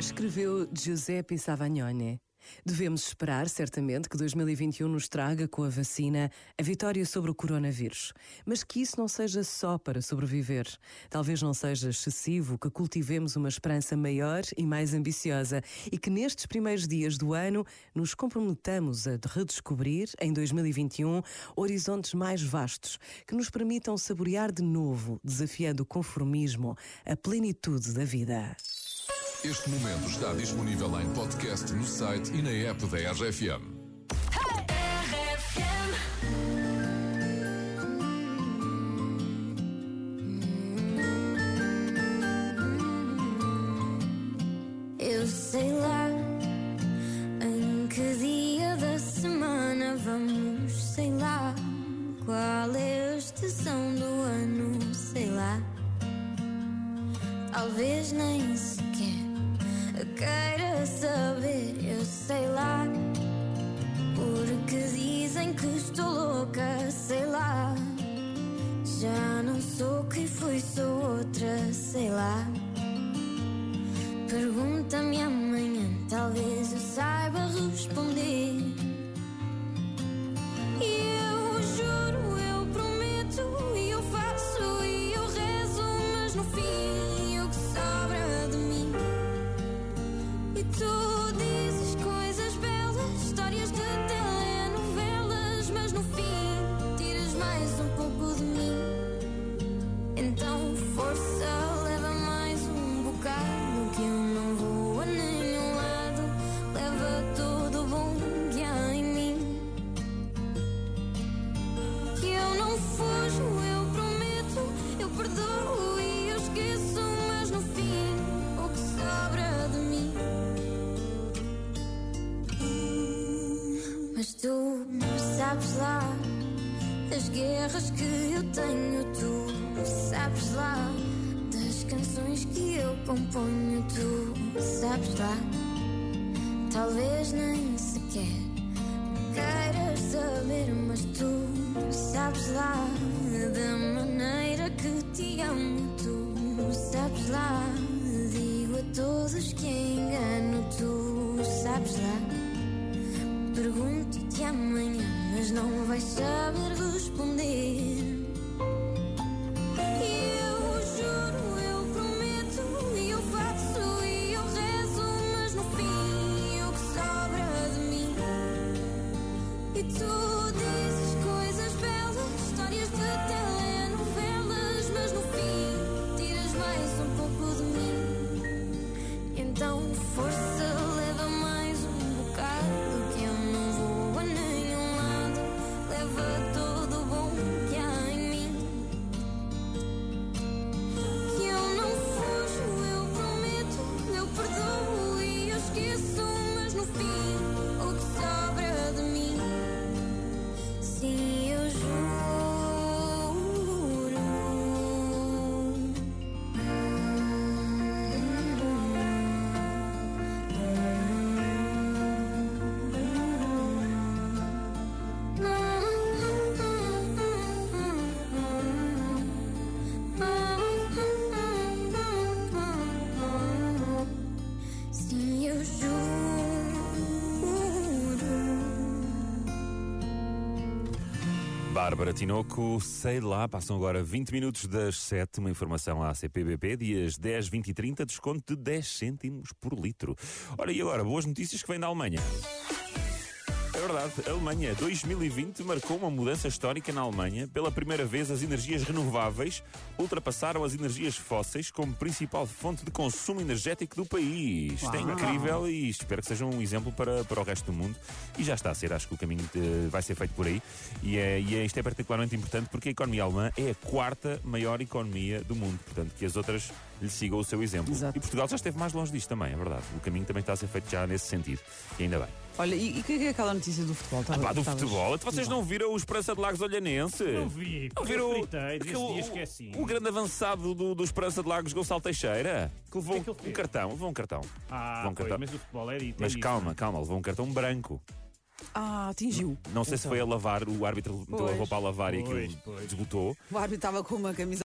Escreveu Giuseppe Savagnone. Devemos esperar, certamente, que 2021 nos traga, com a vacina, a vitória sobre o coronavírus. Mas que isso não seja só para sobreviver. Talvez não seja excessivo que cultivemos uma esperança maior e mais ambiciosa e que nestes primeiros dias do ano nos comprometamos a redescobrir, em 2021, horizontes mais vastos que nos permitam saborear de novo, desafiando o conformismo, a plenitude da vida. Este momento está disponível em podcast no site e na app da RFM. Eu sei lá em que dia da semana vamos, sei lá qual é a estação do ano, sei lá. Talvez nem sequer que estou louca, sei lá. Já não sou quem fui, sou outra, sei lá. Pergunta-me amanhã, talvez eu saiba responder. Sabes lá das guerras que eu tenho, tu sabes lá das canções que eu componho, tu sabes lá. Talvez nem sequer queiras saber, mas tu sabes lá da maneira que te amo, tu sabes lá. Digo a todos que engano, tu sabes lá. Pergunto-te saber responder. Bárbara Tinoco, sei lá, passam agora 20 minutos das 7, uma informação à CPBP, dias 10, 20 e 30, desconto de 10 cêntimos por litro. Ora, e agora, boas notícias que vêm da Alemanha. É verdade, a Alemanha 2020 marcou uma mudança histórica na Alemanha. Pela primeira vez, as energias renováveis ultrapassaram as energias fósseis como principal fonte de consumo energético do país. Isto é incrível e espero que seja um exemplo para, para o resto do mundo. E já está a ser, acho que o caminho eh, vai ser feito por aí. E, é, e é, isto é particularmente importante porque a economia alemã é a quarta maior economia do mundo. Portanto, que as outras lhe sigam o seu exemplo. Exato. E Portugal já esteve mais longe disto também, é verdade. O caminho também está a ser feito já nesse sentido. E ainda bem. Olha, e o que é aquela notícia do futebol? Tava- Pá, do tavas- futebol, vocês não viram o Esperança de Lagos Olhanense? Não vi, Não viram eu fritei, aquele- esqueci. o grande avançado do, do Esperança de Lagos, Gonçalo Teixeira? Que levou que é que um cartão, levou um cartão. Ah, Levou um pois, cartão. mas o futebol é dito. é Mas isso, calma, não é? calma, levou um cartão branco. Ah, atingiu. Não sei se foi a lavar, o árbitro meteu a roupa a lavar e Pois, aquilo pois. desbotou. O árbitro estava com uma camisa